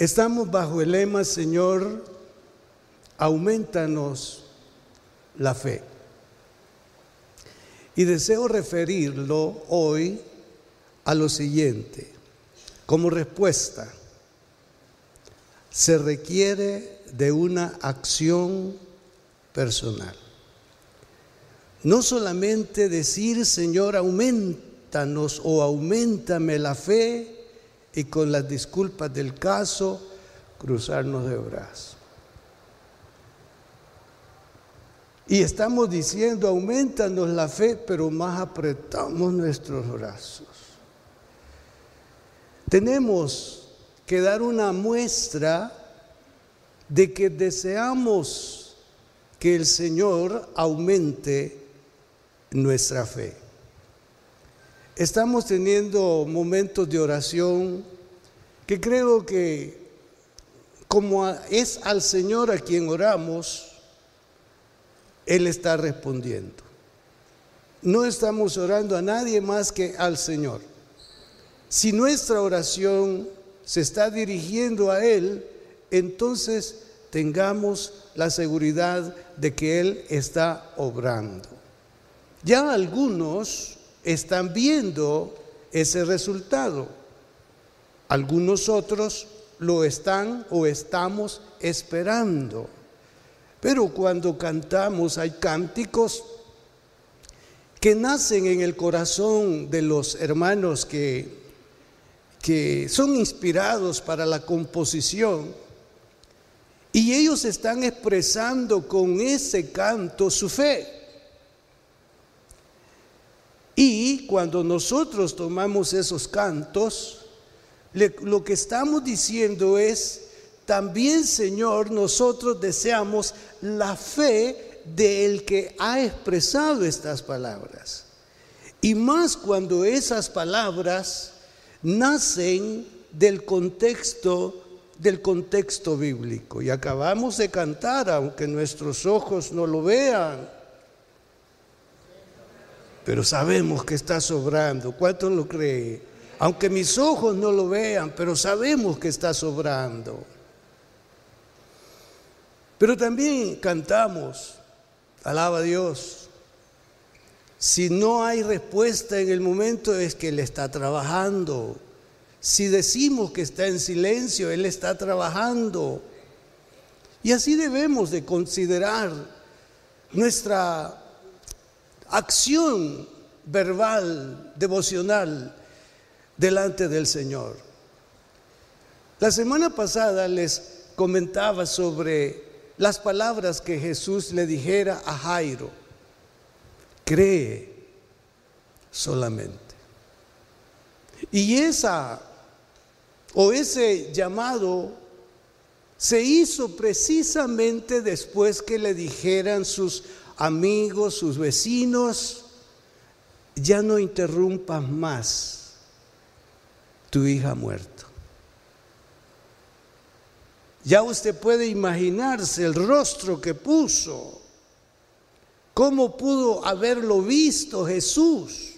Estamos bajo el lema, Señor, aumentanos la fe. Y deseo referirlo hoy a lo siguiente. Como respuesta, se requiere de una acción personal. No solamente decir, Señor, aumentanos o aumentame la fe y con las disculpas del caso cruzarnos de brazos. Y estamos diciendo, aumentanos la fe, pero más apretamos nuestros brazos. Tenemos que dar una muestra de que deseamos que el Señor aumente nuestra fe. Estamos teniendo momentos de oración que creo que como es al Señor a quien oramos, él está respondiendo. No estamos orando a nadie más que al Señor. Si nuestra oración se está dirigiendo a Él, entonces tengamos la seguridad de que Él está obrando. Ya algunos están viendo ese resultado. Algunos otros lo están o estamos esperando. Pero cuando cantamos hay cánticos que nacen en el corazón de los hermanos que, que son inspirados para la composición y ellos están expresando con ese canto su fe. Y cuando nosotros tomamos esos cantos, lo que estamos diciendo es, también, Señor, nosotros deseamos la fe del que ha expresado estas palabras. Y más cuando esas palabras nacen del contexto del contexto bíblico. Y acabamos de cantar, aunque nuestros ojos no lo vean, pero sabemos que está sobrando. ¿Cuánto lo cree? Aunque mis ojos no lo vean, pero sabemos que está sobrando. Pero también cantamos, alaba a Dios. Si no hay respuesta en el momento es que Él está trabajando. Si decimos que está en silencio, Él está trabajando. Y así debemos de considerar nuestra acción verbal, devocional, delante del Señor. La semana pasada les comentaba sobre las palabras que Jesús le dijera a Jairo. Cree solamente. Y esa o ese llamado se hizo precisamente después que le dijeran sus amigos, sus vecinos, ya no interrumpas más, tu hija ha muerto. Ya usted puede imaginarse el rostro que puso, cómo pudo haberlo visto Jesús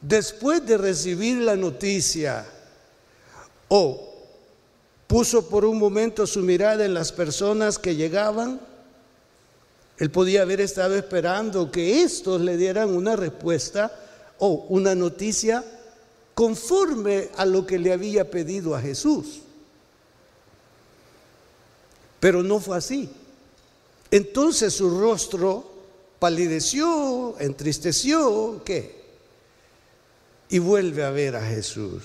después de recibir la noticia. O puso por un momento su mirada en las personas que llegaban. Él podía haber estado esperando que estos le dieran una respuesta o una noticia conforme a lo que le había pedido a Jesús. Pero no fue así. Entonces su rostro palideció, entristeció, ¿qué? Y vuelve a ver a Jesús.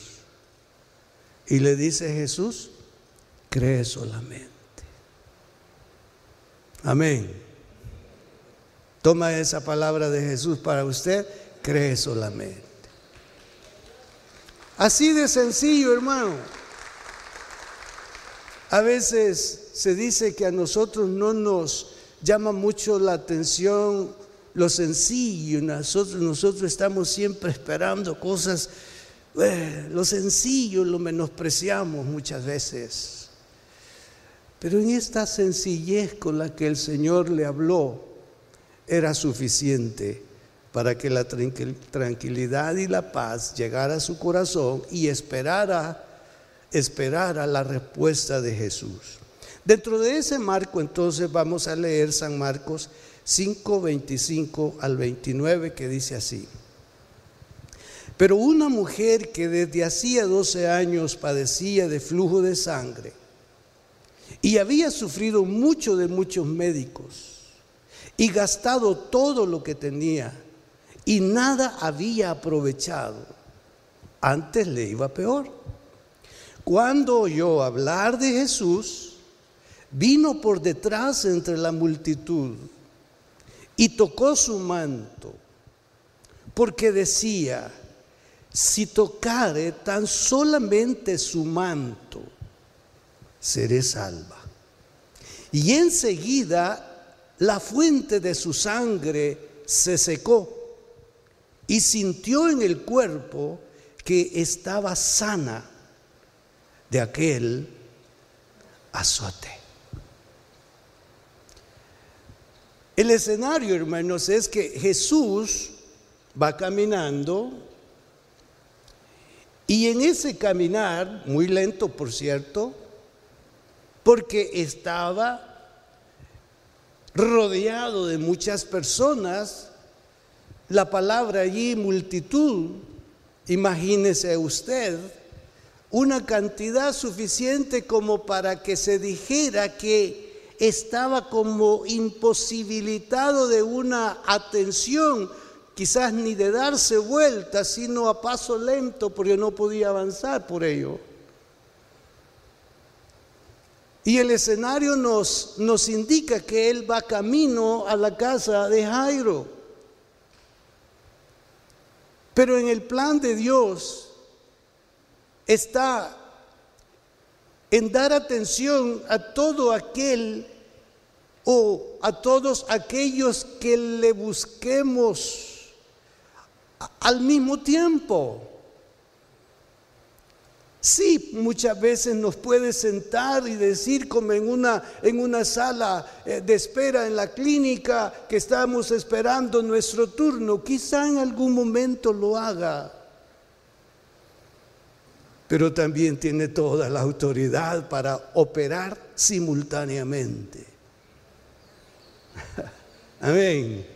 Y le dice Jesús, cree solamente. Amén. Toma esa palabra de Jesús para usted, cree solamente. Así de sencillo, hermano. A veces se dice que a nosotros no nos llama mucho la atención lo sencillo. Nosotros, estamos siempre esperando cosas, eh, lo sencillo lo menospreciamos muchas veces. Pero en esta sencillez con la que el Señor le habló, era suficiente para que la tranquilidad y la paz llegara a su corazón y esperara, esperara la respuesta de Jesús. Dentro de ese marco entonces vamos a leer San Marcos 5, 25 al 29 que dice así. Pero una mujer que desde hacía 12 años padecía de flujo de sangre y había sufrido mucho de muchos médicos y gastado todo lo que tenía y nada había aprovechado, antes le iba peor. Cuando oyó hablar de Jesús, vino por detrás entre la multitud y tocó su manto, porque decía, si tocare tan solamente su manto, seré salva. Y enseguida la fuente de su sangre se secó y sintió en el cuerpo que estaba sana de aquel azote. El escenario, hermanos, es que Jesús va caminando y en ese caminar, muy lento por cierto, porque estaba rodeado de muchas personas, la palabra allí multitud, imagínese usted, una cantidad suficiente como para que se dijera que estaba como imposibilitado de una atención, quizás ni de darse vuelta, sino a paso lento, porque no podía avanzar por ello. Y el escenario nos, nos indica que él va camino a la casa de Jairo. Pero en el plan de Dios está en dar atención a todo aquel o a todos aquellos que le busquemos al mismo tiempo. Sí, muchas veces nos puede sentar y decir como en una, en una sala eh, de espera en la clínica que estamos esperando nuestro turno. Quizá en algún momento lo haga. Pero también tiene toda la autoridad para operar simultáneamente. Amén.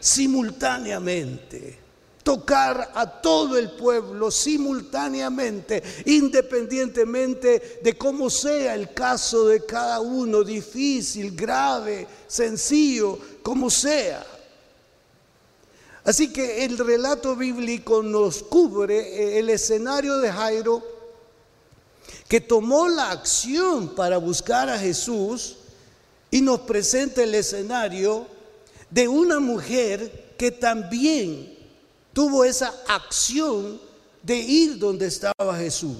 Simultáneamente tocar a todo el pueblo simultáneamente, independientemente de cómo sea el caso de cada uno, difícil, grave, sencillo, como sea. Así que el relato bíblico nos cubre el escenario de Jairo, que tomó la acción para buscar a Jesús y nos presenta el escenario de una mujer que también tuvo esa acción de ir donde estaba Jesús.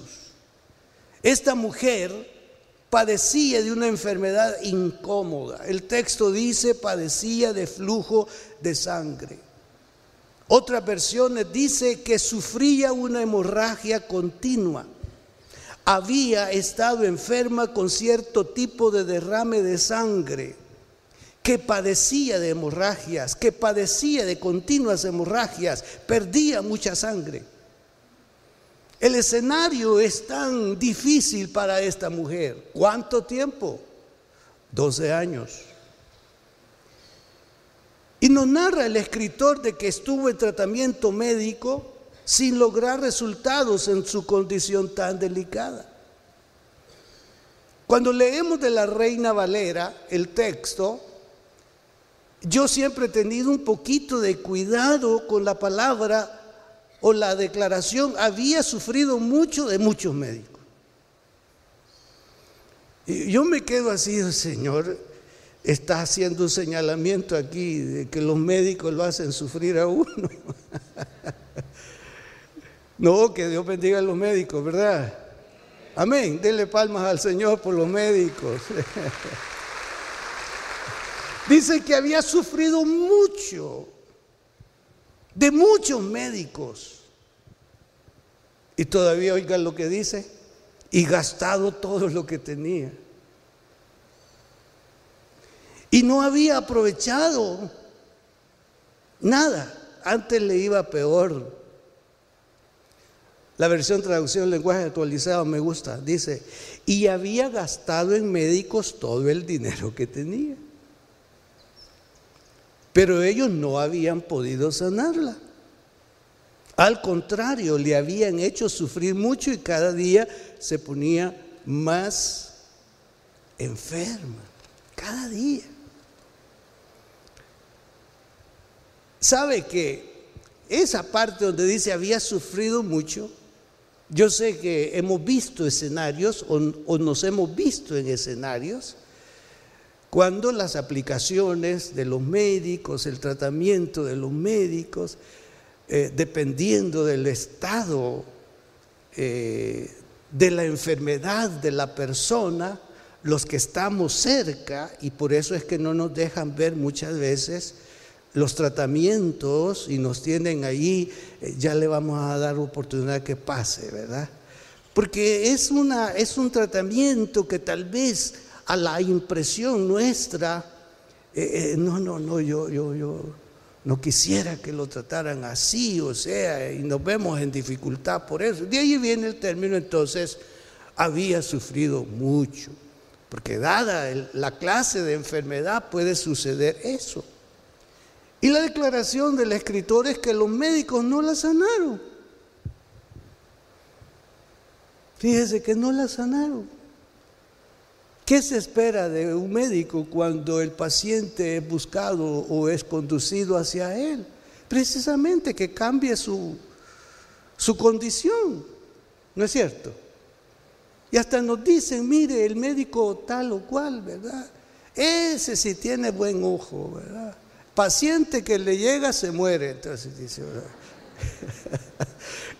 Esta mujer padecía de una enfermedad incómoda. El texto dice padecía de flujo de sangre. Otras versiones dice que sufría una hemorragia continua. Había estado enferma con cierto tipo de derrame de sangre que padecía de hemorragias, que padecía de continuas hemorragias, perdía mucha sangre. El escenario es tan difícil para esta mujer. ¿Cuánto tiempo? 12 años. Y nos narra el escritor de que estuvo en tratamiento médico sin lograr resultados en su condición tan delicada. Cuando leemos de la Reina Valera el texto, yo siempre he tenido un poquito de cuidado con la palabra o la declaración. Había sufrido mucho de muchos médicos. Y yo me quedo así, Señor, está haciendo un señalamiento aquí de que los médicos lo hacen sufrir a uno. no, que Dios bendiga a los médicos, ¿verdad? Amén. Denle palmas al Señor por los médicos. Dice que había sufrido mucho de muchos médicos. Y todavía oigan lo que dice, y gastado todo lo que tenía. Y no había aprovechado nada. Antes le iba peor. La versión traducción lenguaje actualizado me gusta. Dice, y había gastado en médicos todo el dinero que tenía. Pero ellos no habían podido sanarla. Al contrario, le habían hecho sufrir mucho y cada día se ponía más enferma. Cada día. ¿Sabe que esa parte donde dice había sufrido mucho? Yo sé que hemos visto escenarios o, nos hemos visto en escenarios cuando las aplicaciones de los médicos, el tratamiento de los médicos, eh, dependiendo del estado eh, de la enfermedad de la persona, los que estamos cerca, y por eso es que no nos dejan ver muchas veces los tratamientos y nos tienen ahí, eh, ya le vamos a dar oportunidad que pase, ¿verdad? Porque es, una, es un tratamiento que tal vez a la impresión nuestra, eh, eh, no, no, no, yo, yo, yo no quisiera que lo trataran así, o sea, y nos vemos en dificultad por eso. De ahí viene el término, entonces, había sufrido mucho, porque dada la clase de enfermedad puede suceder eso. Y la declaración del escritor es que los médicos no la sanaron. Fíjese que no la sanaron. ¿Qué se espera de un médico cuando el paciente es buscado o es conducido hacia él? Precisamente que cambie su, su condición, ¿no es cierto? Y hasta nos dicen, mire, el médico tal o cual, ¿verdad? Ese sí tiene buen ojo, ¿verdad? Paciente que le llega se muere. Entonces dice,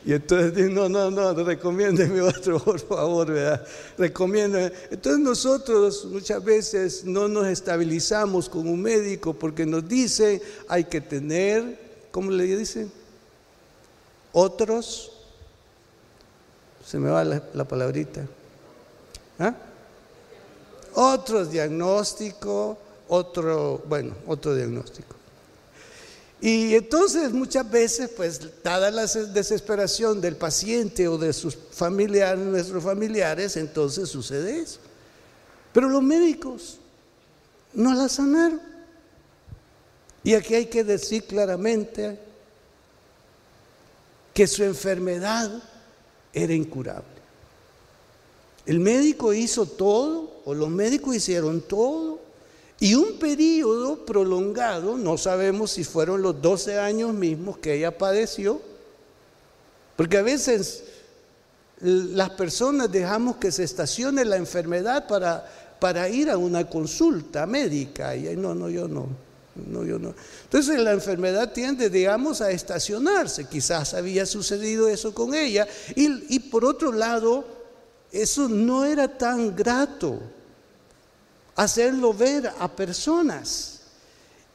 y entonces dice, no, no, no, recomiéndeme otro, por favor, ¿verdad? Recomiéndeme. Entonces nosotros muchas veces no nos estabilizamos con un médico porque nos dice, hay que tener, ¿cómo le dicen? Otros, se me va la, la palabrita. ¿Ah? Otros diagnósticos otro, bueno, otro diagnóstico. Y entonces muchas veces, pues, dada la desesperación del paciente o de sus familiares, nuestros familiares, entonces sucede eso. Pero los médicos no la sanaron. Y aquí hay que decir claramente que su enfermedad era incurable. El médico hizo todo, o los médicos hicieron todo, y un periodo prolongado, no sabemos si fueron los 12 años mismos que ella padeció, porque a veces las personas dejamos que se estacione la enfermedad para, para ir a una consulta médica. Y no, no, yo no. No, yo no. Entonces la enfermedad tiende, digamos, a estacionarse. Quizás había sucedido eso con ella. Y, y por otro lado, eso no era tan grato hacerlo ver a personas.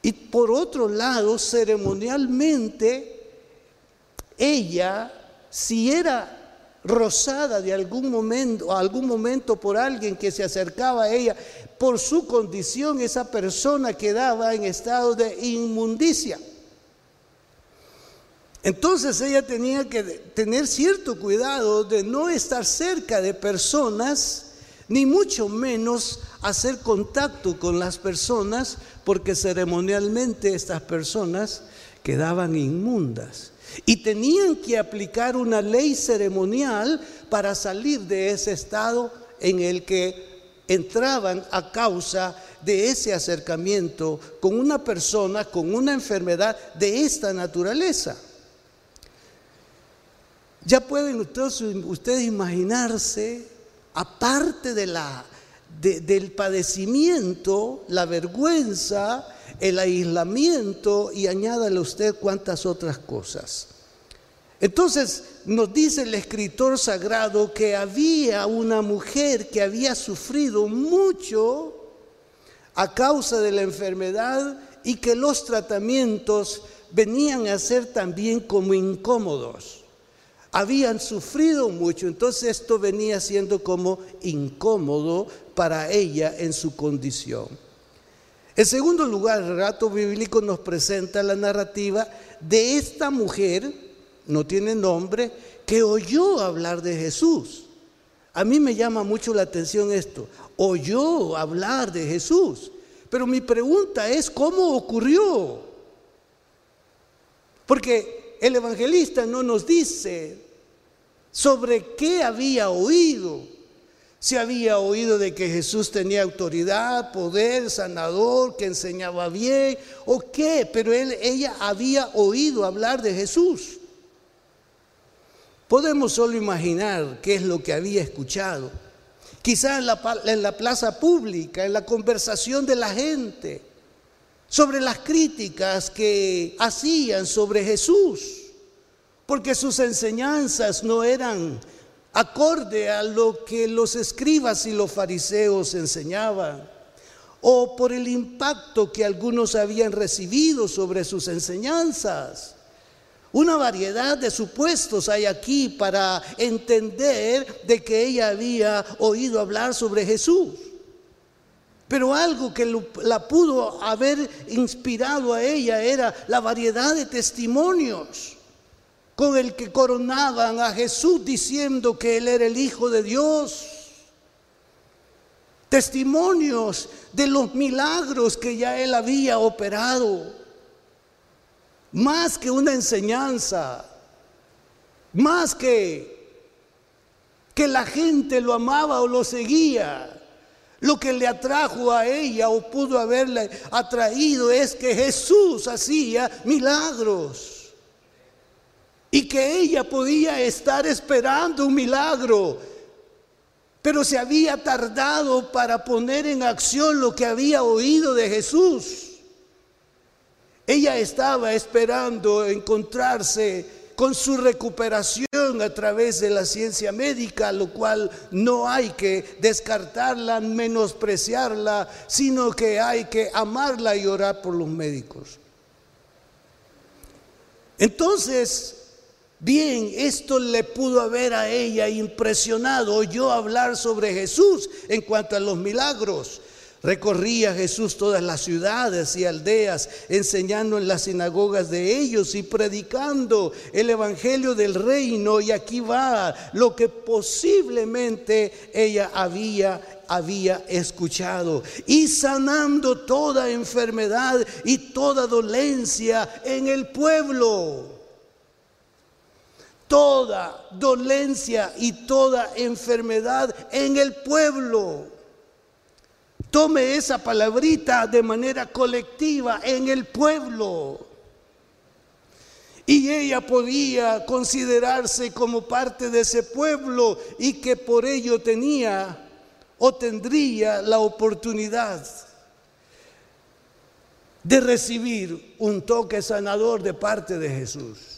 Y por otro lado, ceremonialmente, ella, si era rozada de algún momento, algún momento por alguien que se acercaba a ella, por su condición, esa persona quedaba en estado de inmundicia. Entonces ella tenía que tener cierto cuidado de no estar cerca de personas, ni mucho menos hacer contacto con las personas porque ceremonialmente estas personas quedaban inmundas y tenían que aplicar una ley ceremonial para salir de ese estado en el que entraban a causa de ese acercamiento con una persona con una enfermedad de esta naturaleza. Ya pueden ustedes, imaginarse, aparte de la del padecimiento, la vergüenza, el aislamiento y añádale usted cuántas otras cosas. Entonces nos dice el escritor sagrado que había una mujer que había sufrido mucho a causa de la enfermedad y que los tratamientos venían a ser también como incómodos. Habían sufrido mucho, entonces esto venía siendo como incómodo para ella en su condición. En segundo lugar, el relato bíblico nos presenta la narrativa de esta mujer, no tiene nombre, que oyó hablar de Jesús. A mí me llama mucho la atención esto, oyó hablar de Jesús. Pero mi pregunta es, ¿cómo ocurrió? Porque el evangelista no nos dice sobre qué había oído. Si había oído de que Jesús tenía autoridad, poder, sanador, que enseñaba bien, o qué, pero él, ella había oído hablar de Jesús. Podemos solo imaginar qué es lo que había escuchado. Quizás en la, en la plaza pública, en la conversación de la gente, sobre las críticas que hacían sobre Jesús, porque sus enseñanzas no eran acorde a lo que los escribas y los fariseos enseñaban, o por el impacto que algunos habían recibido sobre sus enseñanzas. Una variedad de supuestos hay aquí para entender de que ella había oído hablar sobre Jesús. Pero algo que la pudo haber inspirado a ella era la variedad de testimonios con el que coronaban a Jesús diciendo que Él era el Hijo de Dios. Testimonios de los milagros que ya Él había operado más que una enseñanza, más que que la gente lo amaba o lo seguía. Lo que le atrajo a ella o pudo haberle atraído es que Jesús hacía milagros y que ella podía estar esperando un milagro, pero se había tardado para poner en acción lo que había oído de Jesús. Ella estaba esperando encontrarse con su recuperación a través de la ciencia médica, lo cual no hay que descartarla, menospreciarla, sino que hay que amarla y orar por los médicos. Entonces, bien, esto le pudo haber a ella impresionado, yo hablar sobre Jesús en cuanto a los milagros. Recorría Jesús todas las ciudades y aldeas, enseñando en las sinagogas de ellos y predicando el Evangelio del reino. Y aquí va lo que posiblemente ella había había escuchado y sanando toda enfermedad y toda dolencia en el pueblo. Toda dolencia y toda enfermedad en el pueblo. Tome esa palabrita de manera colectiva en el pueblo. Y ella podía considerarse como parte de ese pueblo y que por ello tenía o tendría la oportunidad de recibir un toque sanador de parte de Jesús.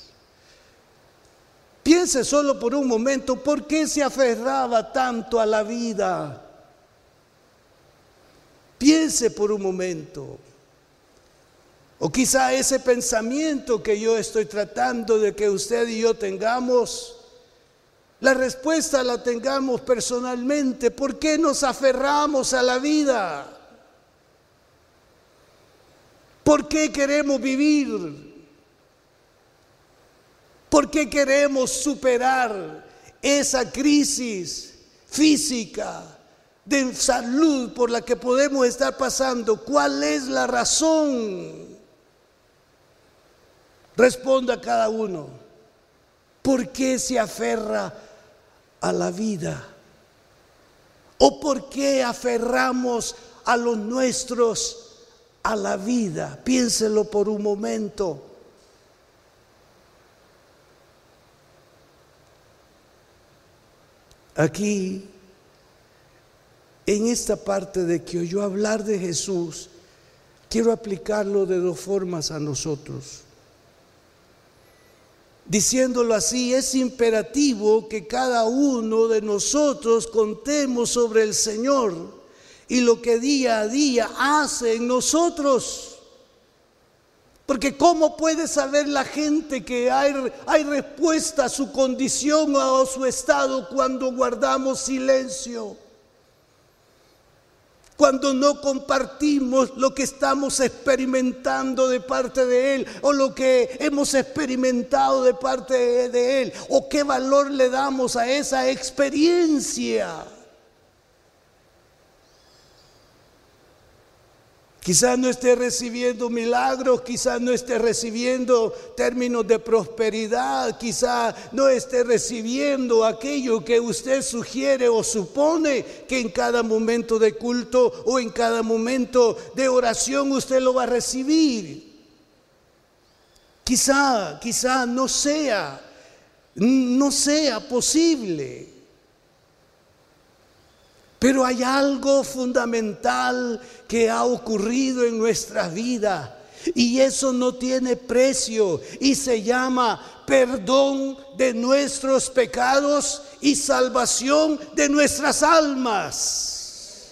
Piense solo por un momento por qué se aferraba tanto a la vida Piense por un momento. O quizá ese pensamiento que yo estoy tratando de que usted y yo tengamos, la respuesta la tengamos personalmente. ¿Por qué nos aferramos a la vida? ¿Por qué queremos vivir? ¿Por qué queremos superar esa crisis física, de salud por la que podemos estar pasando, ¿cuál es la razón? Responda cada uno. ¿Por qué se aferra a la vida? ¿O por qué aferramos a los nuestros a la vida? Piénselo por un momento. Aquí en esta parte de que oyó hablar de Jesús, quiero aplicarlo de dos formas a nosotros. Diciéndolo así, es imperativo que cada uno de nosotros contemos sobre el Señor y lo que día a día hace en nosotros. Porque ¿cómo puede saber la gente que hay, hay respuesta a su condición o a su estado cuando guardamos silencio? Cuando no compartimos lo que estamos experimentando de parte de Él o lo que hemos experimentado de parte de Él o qué valor le damos a esa experiencia. Quizás no esté recibiendo milagros, quizás no esté recibiendo términos de prosperidad, quizás no esté recibiendo aquello que usted sugiere o supone que en cada momento de culto o en cada momento de oración usted lo va a recibir. Quizá, quizá no sea, no sea posible. Pero hay algo fundamental que ha ocurrido en nuestra vida y eso no tiene precio y se llama perdón de nuestros pecados y salvación de nuestras almas.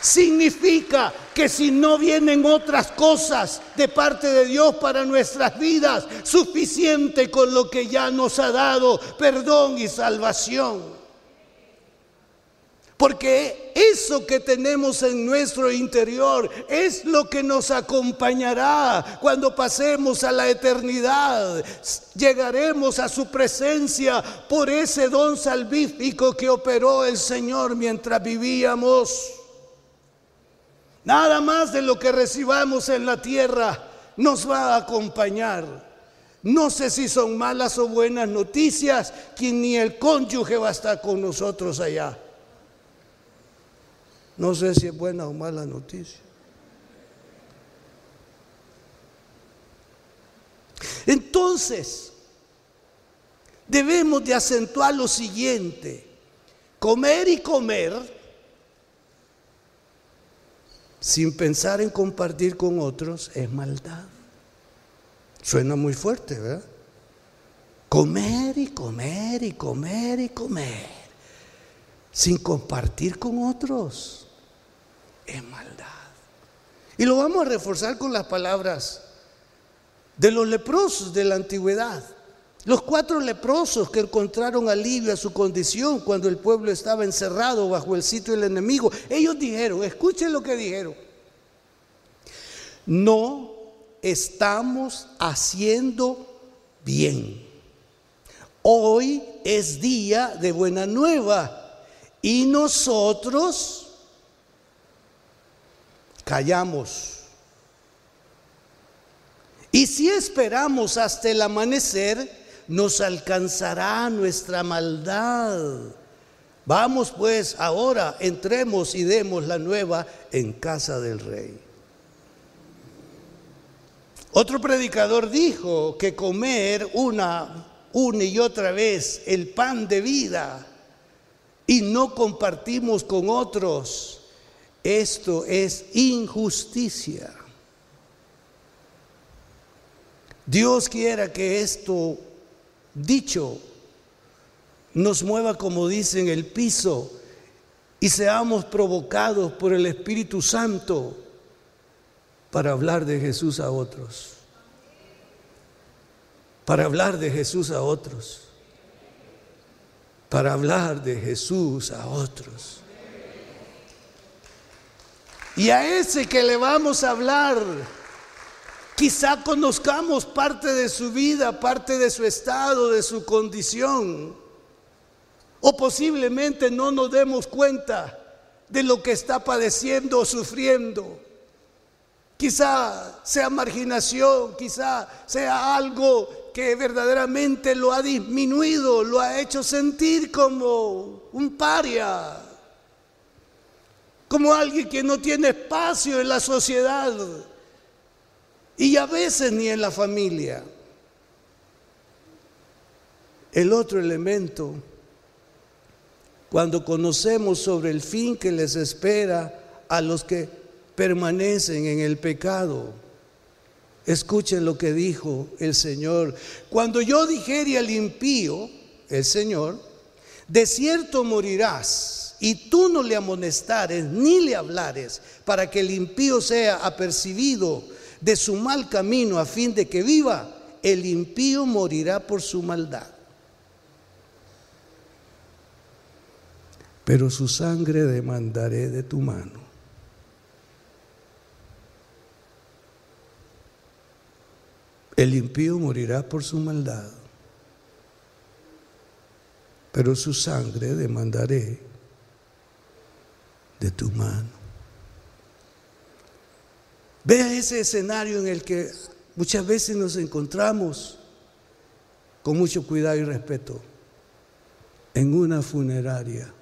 Significa que si no vienen otras cosas de parte de Dios para nuestras vidas, suficiente con lo que ya nos ha dado, perdón y salvación. Porque eso que tenemos en nuestro interior es lo que nos acompañará cuando pasemos a la eternidad. Llegaremos a su presencia por ese don salvífico que operó el Señor mientras vivíamos. Nada más de lo que recibamos en la tierra nos va a acompañar. No sé si son malas o buenas noticias, que ni el cónyuge va a estar con nosotros allá. No sé si es buena o mala noticia. Entonces, debemos de acentuar lo siguiente. Comer y comer sin pensar en compartir con otros es maldad. Suena muy fuerte, ¿verdad? Comer y comer y comer y comer sin compartir con otros es maldad. Y lo vamos a reforzar con las palabras de los leprosos de la antigüedad. Los cuatro leprosos que encontraron alivio a su condición cuando el pueblo estaba encerrado bajo el sitio del enemigo, ellos dijeron, escuchen lo que dijeron, no estamos haciendo bien. Hoy es día de buena nueva y nosotros callamos. Y si esperamos hasta el amanecer, nos alcanzará nuestra maldad. Vamos pues ahora, entremos y demos la nueva en casa del rey. Otro predicador dijo que comer una, una y otra vez el pan de vida y no compartimos con otros esto es injusticia. Dios quiera que esto dicho nos mueva, como dicen, el piso y seamos provocados por el Espíritu Santo para hablar de Jesús a otros. Para hablar de Jesús a otros. Para hablar de Jesús a otros. Y a ese que le vamos a hablar, quizá conozcamos parte de su vida, parte de su estado, de su condición. O posiblemente no nos demos cuenta de lo que está padeciendo o sufriendo. Quizá sea marginación, quizá sea algo que verdaderamente lo ha disminuido, lo ha hecho sentir como un paria como alguien que no tiene espacio en la sociedad y a veces ni en la familia. El otro elemento, cuando conocemos sobre el fin que les espera a los que permanecen en el pecado, Escuchen lo que dijo el Señor. Cuando yo dijere al impío, el Señor, de cierto morirás, y tú no le amonestares ni le hablares, para que el impío sea apercibido de su mal camino a fin de que viva, el impío morirá por su maldad. Pero su sangre demandaré de tu mano. El impío morirá por su maldad, pero su sangre demandaré de tu mano. Vea ese escenario en el que muchas veces nos encontramos con mucho cuidado y respeto en una funeraria.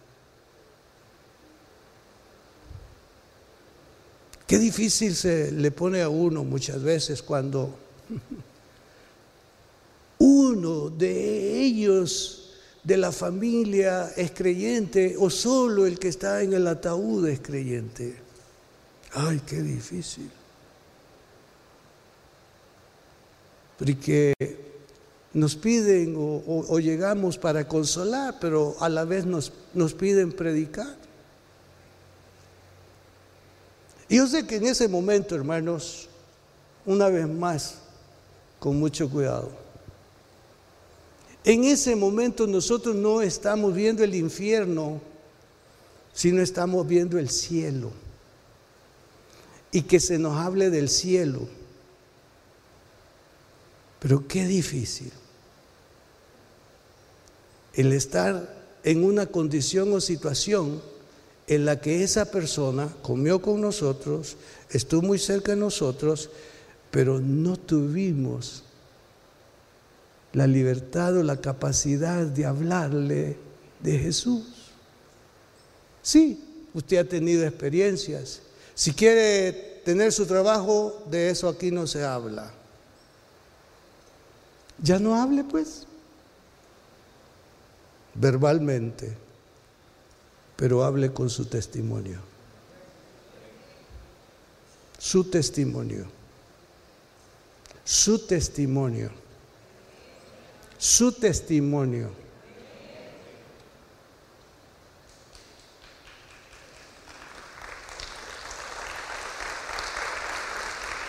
Qué difícil se le pone a uno muchas veces cuando uno de ellos de la familia es creyente o solo el que está en el ataúd es creyente. Ay, qué difícil. Porque nos piden o, llegamos para consolar, pero a la vez nos, nos piden predicar. Y yo sé que en ese momento, hermanos, una vez más, con mucho cuidado. En ese momento nosotros no estamos viendo el infierno, sino estamos viendo el cielo. Y que se nos hable del cielo. Pero qué difícil el estar en una condición o situación en la que esa persona comió con nosotros, estuvo muy cerca de nosotros, pero no tuvimos la libertad o la capacidad de hablarle de Jesús. Sí, usted ha tenido experiencias. Si quiere tener su trabajo, de eso aquí no se habla. Ya no hable pues, verbalmente, pero hable con su testimonio. Su testimonio su testimonio. Su testimonio.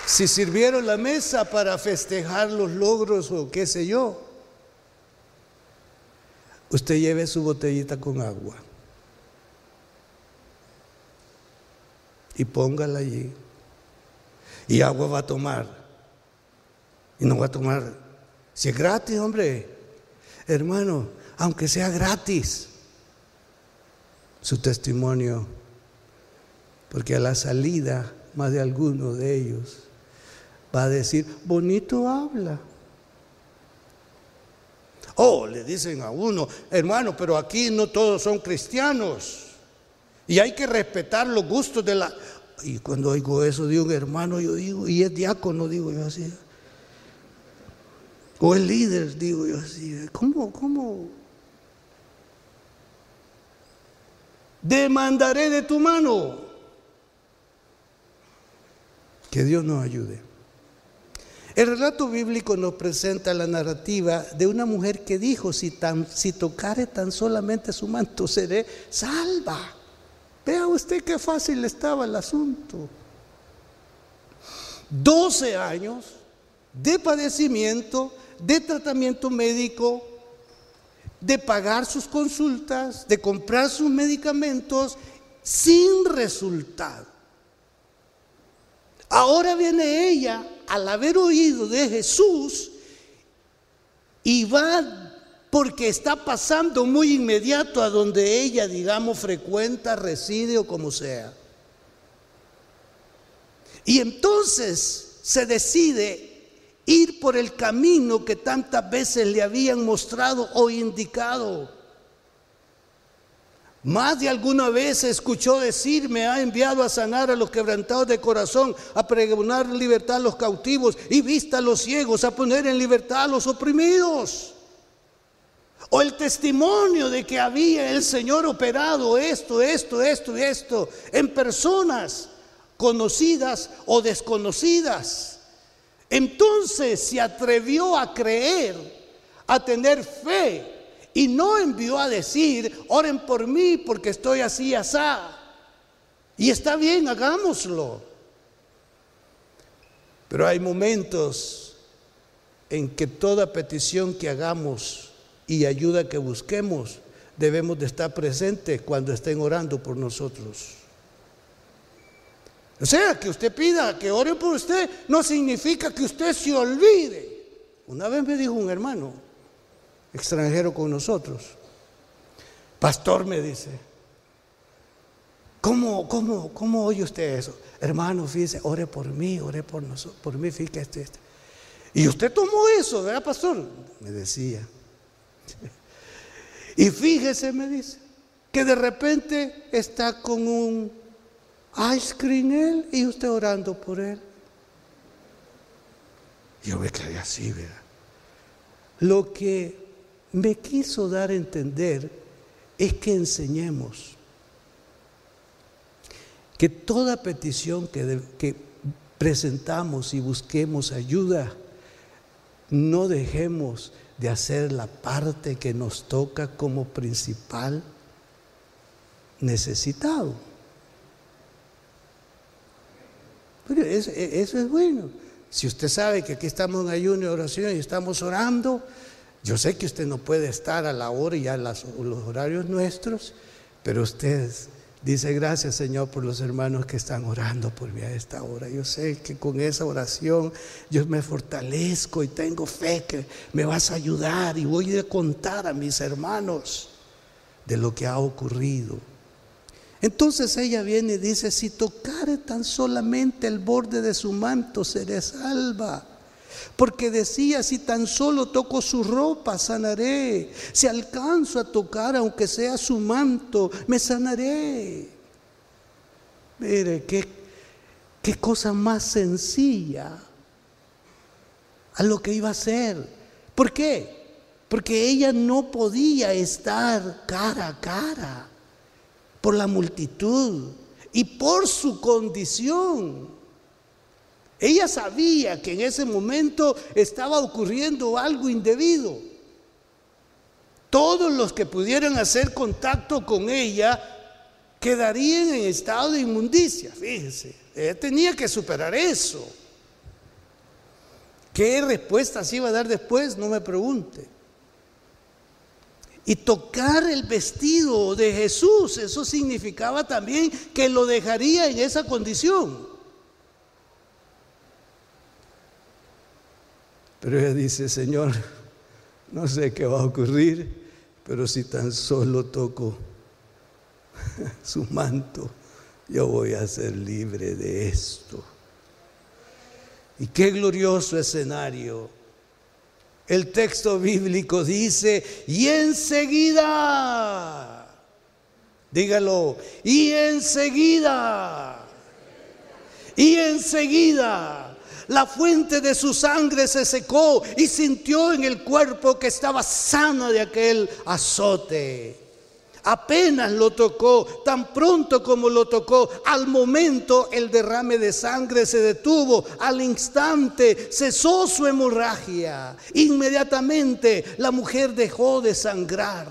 Si sirvieron la mesa para festejar los logros o qué sé yo, usted lleve su botellita con agua y póngala allí. Y agua va a tomar. Y no va a tomar. Si es gratis, hombre. Hermano, aunque sea gratis, su testimonio. Porque a la salida, más de alguno de ellos va a decir, bonito habla. Oh, le dicen a uno, hermano, pero aquí no todos son cristianos. Y hay que respetar los gustos de la... Y cuando oigo eso de un hermano, yo digo, y es diácono, digo yo así. O el líder, digo yo así. ¿Cómo? ¿Cómo? Demandaré de tu mano. Que Dios nos ayude. El relato bíblico nos presenta la narrativa de una mujer que dijo, si, tan, si tocare tan solamente su manto, seré salva. Vea usted qué fácil estaba el asunto. 12 años de padecimiento, de tratamiento médico, de pagar sus consultas, de comprar sus medicamentos sin resultado. Ahora viene ella al haber oído de Jesús y va porque está pasando muy inmediato a donde ella, digamos, frecuenta, reside o como sea. Y entonces se decide ir por el camino que tantas veces le habían mostrado o indicado. Más de alguna vez escuchó decir, me ha enviado a sanar a los quebrantados de corazón, a pregonar libertad a los cautivos y vista a los ciegos, a poner en libertad a los oprimidos. O el testimonio de que había el Señor operado esto, esto, esto y esto en personas conocidas o desconocidas Entonces se atrevió a creer, a tener fe, y no envió a decir, oren por mí porque estoy así, asá. Y está bien, hagámoslo. Pero hay momentos en que toda petición que hagamos y ayuda que busquemos, debemos de estar presentes cuando estén orando por nosotros. O sea, que usted pida que oren por usted no significa que usted se olvide. Una vez me dijo un hermano extranjero con nosotros, pastor me dice, ¿cómo, cómo, cómo oye usted eso? Hermano, fíjese, ore por mí, ore por nosotros, por mí, fíjese este, este. Y usted tomó eso, ¿verdad, pastor? Me decía. Y fíjese, me dice, que de repente está con un ice cream él y usted orando por él. Yo me quedé así, ¿verdad? Lo que me quiso dar a entender es que enseñemos que toda petición que, que presentamos y busquemos ayuda, no dejemos de hacer la parte que nos toca como principal necesitado. Eso, es bueno. Si usted sabe que aquí estamos en ayuno y oración y estamos orando, yo sé que usted no puede estar a la hora y a los horarios nuestros, pero usted Dice, gracias Señor por los hermanos que están orando por mí a esta hora. Yo sé que con esa oración yo me fortalezco y tengo fe que me vas a ayudar y voy a contar a mis hermanos de lo que ha ocurrido. Entonces ella viene y dice, si tocare tan solamente el borde de su manto, seré salva. Porque decía, si tan solo toco su ropa, sanaré. Si alcanzo a tocar, aunque sea su manto, me sanaré. Mire, qué, qué cosa más sencilla a lo que iba a hacer. ¿Por qué? Porque ella no podía estar cara a cara por la multitud y por su condición. Ella sabía que en ese momento estaba ocurriendo algo indebido. Todos los que pudieran hacer contacto con ella quedarían en estado de inmundicia. Fíjense, ella tenía que superar eso. ¿Qué respuestas iba a dar después? No me pregunte. Y tocar el vestido de Jesús, eso significaba también que lo dejaría en esa condición. Pero ella dice, Señor, no sé qué va a ocurrir, pero si tan solo toco su manto, yo voy a ser libre de esto. Y qué glorioso escenario. El texto bíblico dice, y enseguida, dígalo, y enseguida, y enseguida la fuente de su sangre se secó y sintió en el cuerpo que estaba sana de aquel azote. Apenas lo tocó, tan pronto como lo tocó, al momento el derrame de sangre se detuvo, al instante cesó su hemorragia, inmediatamente la mujer dejó de sangrar.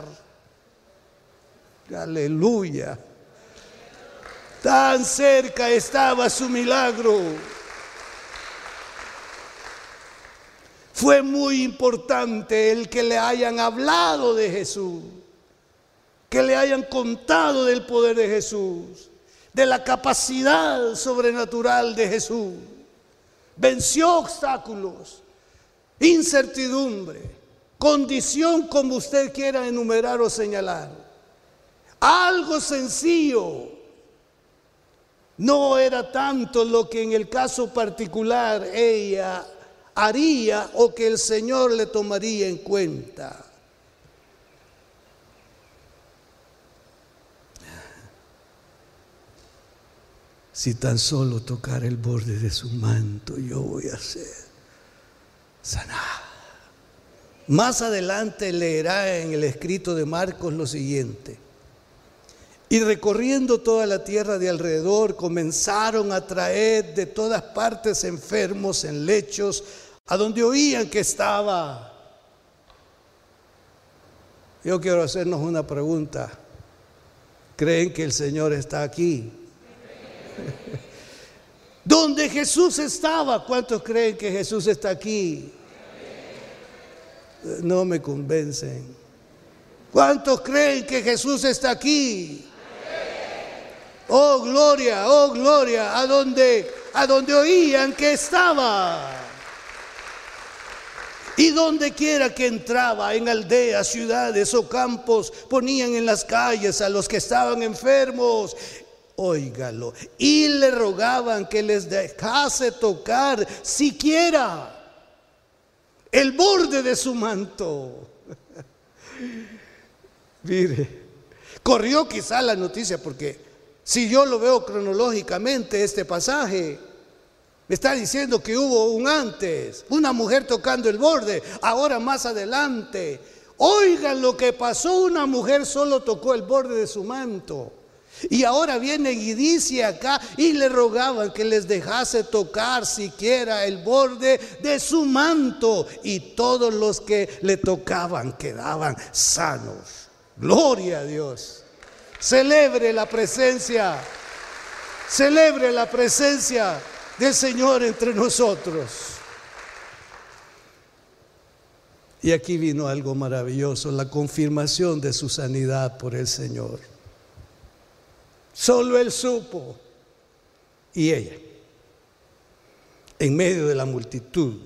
Aleluya. Tan cerca estaba su milagro. Fue muy importante el que le hayan hablado de Jesús, que le hayan contado del poder de Jesús, de la capacidad sobrenatural de Jesús. Venció obstáculos, incertidumbre, condición como usted quiera enumerar o señalar. Algo sencillo. No era tanto lo que en el caso particular ella haría o que el Señor le tomaría en cuenta. Si tan solo tocar el borde de su manto, yo voy a ser sanada. Más adelante leerá en el escrito de Marcos lo siguiente. Y recorriendo toda la tierra de alrededor, comenzaron a traer de todas partes enfermos en lechos, a donde oían que estaba. Yo quiero hacernos una pregunta. ¿Creen que el Señor está aquí? Donde Jesús estaba, ¿cuántos creen que Jesús está aquí? No me convencen. ¿Cuántos creen que Jesús está aquí? Oh, gloria, oh, gloria, a donde, a donde oían que estaba. Y donde quiera que entraba, en aldeas, ciudades o campos, ponían en las calles a los que estaban enfermos. Óigalo. Y le rogaban que les dejase tocar siquiera el borde de su manto. Mire, corrió quizá la noticia porque si yo lo veo cronológicamente este pasaje, me está diciendo que hubo un antes, una mujer tocando el borde, ahora más adelante. Oigan lo que pasó, una mujer solo tocó el borde de su manto. Y ahora viene y dice acá, y le rogaban que les dejase tocar siquiera el borde de su manto. Y todos los que le tocaban quedaban sanos. Gloria a Dios. Celebre la presencia. Celebre la presencia del Señor entre nosotros. Y aquí vino algo maravilloso, la confirmación de su sanidad por el Señor. Solo Él supo y ella, en medio de la multitud,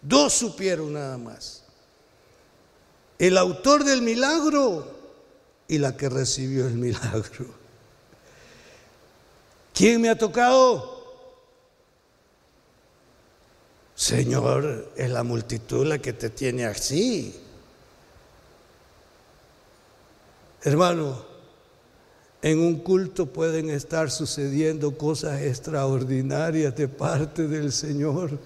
dos supieron nada más. El autor del milagro y la que recibió el milagro. ¿Quién me ha tocado? Señor, es la multitud la que te tiene así. Hermano, en un culto pueden estar sucediendo cosas extraordinarias de parte del Señor.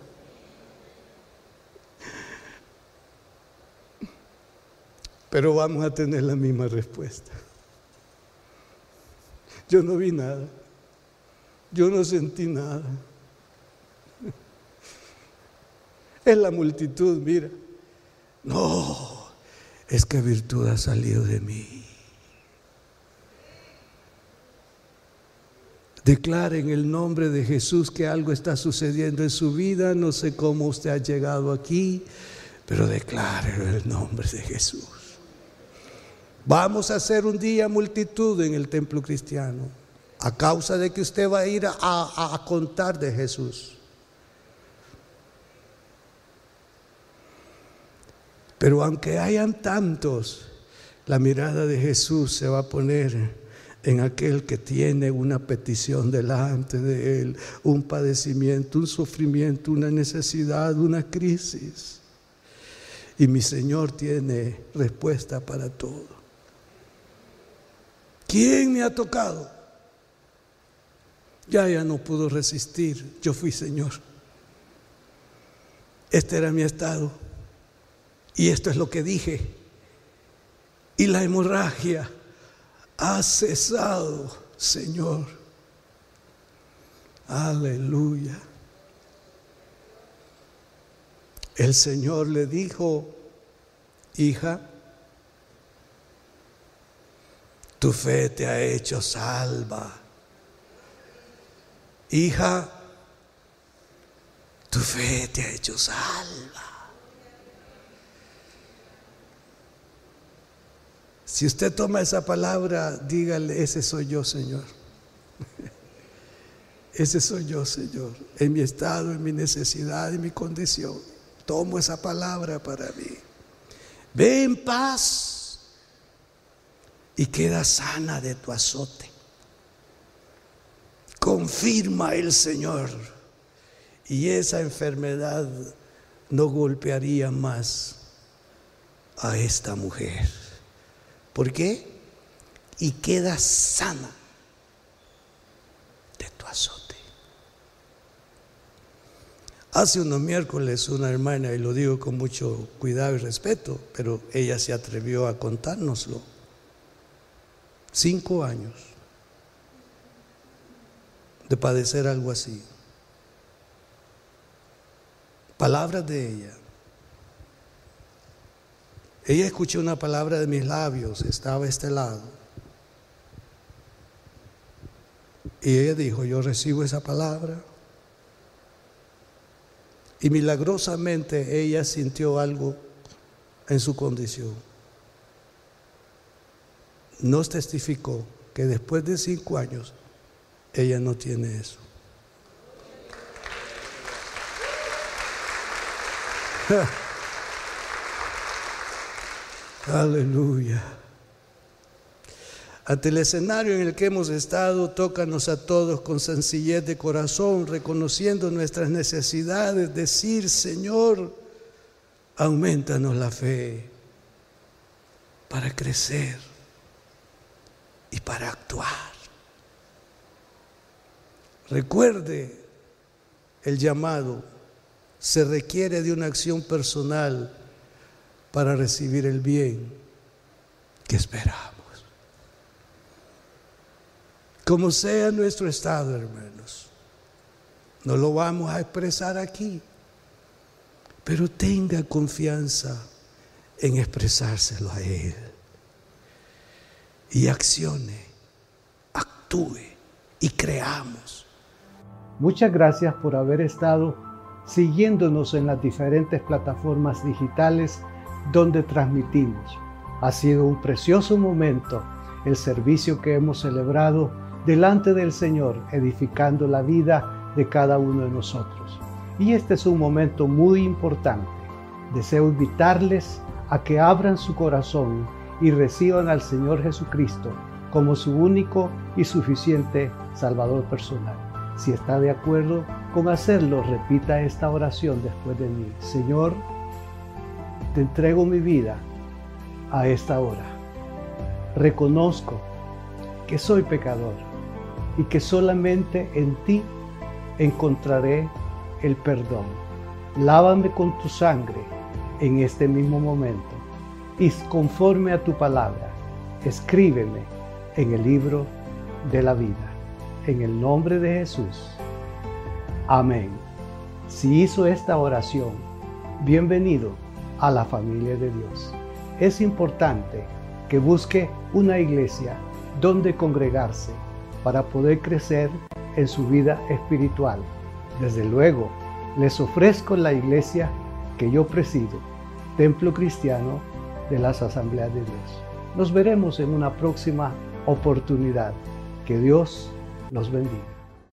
Pero vamos a tener la misma respuesta. Yo no vi nada. Yo no sentí nada. Es la multitud, mira. No, es que virtud ha salido de mí. Declare en el nombre de Jesús que algo está sucediendo en su vida. No sé cómo usted ha llegado aquí, pero declare en el nombre de Jesús. Vamos a hacer un día multitud en el templo cristiano a causa de que usted va a ir a, a contar de Jesús. Pero aunque hayan tantos, la mirada de Jesús se va a poner en aquel que tiene una petición delante de él, un padecimiento, un sufrimiento, una necesidad, una crisis. Y mi Señor tiene respuesta para todo. ¿Quién me ha tocado? Ya ya no pudo resistir. Yo fui Señor. Este era mi estado. Y esto es lo que dije. Y la hemorragia ha cesado, Señor. Aleluya. El Señor le dijo, hija, tu fe te ha hecho salva. Hija, tu fe te ha hecho salva. Si usted toma esa palabra, dígale, ese soy yo, Señor. Ese soy yo, Señor, en mi estado, en mi necesidad, en mi condición. Tomo esa palabra para mí. Ve en paz y queda sana de tu azote. Confirma el Señor. Y esa enfermedad no golpearía más a esta mujer. ¿Por qué? Y queda sana de tu azote. Hace unos miércoles una hermana, y lo digo con mucho cuidado y respeto, pero ella se atrevió a contárnoslo. Cinco años de padecer algo así. Palabras de ella. Ella escuchó una palabra de mis labios, estaba a este lado. Y ella dijo, yo recibo esa palabra. Y milagrosamente ella sintió algo en su condición. Nos testificó que después de cinco años ella no tiene eso. Aleluya. Ante el escenario en el que hemos estado, tócanos a todos con sencillez de corazón, reconociendo nuestras necesidades, decir, Señor, aumentanos la fe para crecer y para actuar. Recuerde el llamado, se requiere de una acción personal para recibir el bien que esperamos. Como sea nuestro estado, hermanos, no lo vamos a expresar aquí, pero tenga confianza en expresárselo a Él. Y accione, actúe y creamos. Muchas gracias por haber estado siguiéndonos en las diferentes plataformas digitales donde transmitimos. Ha sido un precioso momento el servicio que hemos celebrado delante del Señor, edificando la vida de cada uno de nosotros. Y este es un momento muy importante. Deseo invitarles a que abran su corazón y reciban al Señor Jesucristo como su único y suficiente Salvador personal. Si está de acuerdo con hacerlo, repita esta oración después de mí. Señor, te entrego mi vida a esta hora. Reconozco que soy pecador y que solamente en ti encontraré el perdón. Lávame con tu sangre en este mismo momento y conforme a tu palabra, escríbeme en el libro de la vida. En el nombre de Jesús. Amén. Si hizo esta oración, bienvenido a la familia de Dios. Es importante que busque una iglesia donde congregarse para poder crecer en su vida espiritual. Desde luego, les ofrezco la iglesia que yo presido, Templo Cristiano de las Asambleas de Dios. Nos veremos en una próxima oportunidad. Que Dios los bendiga.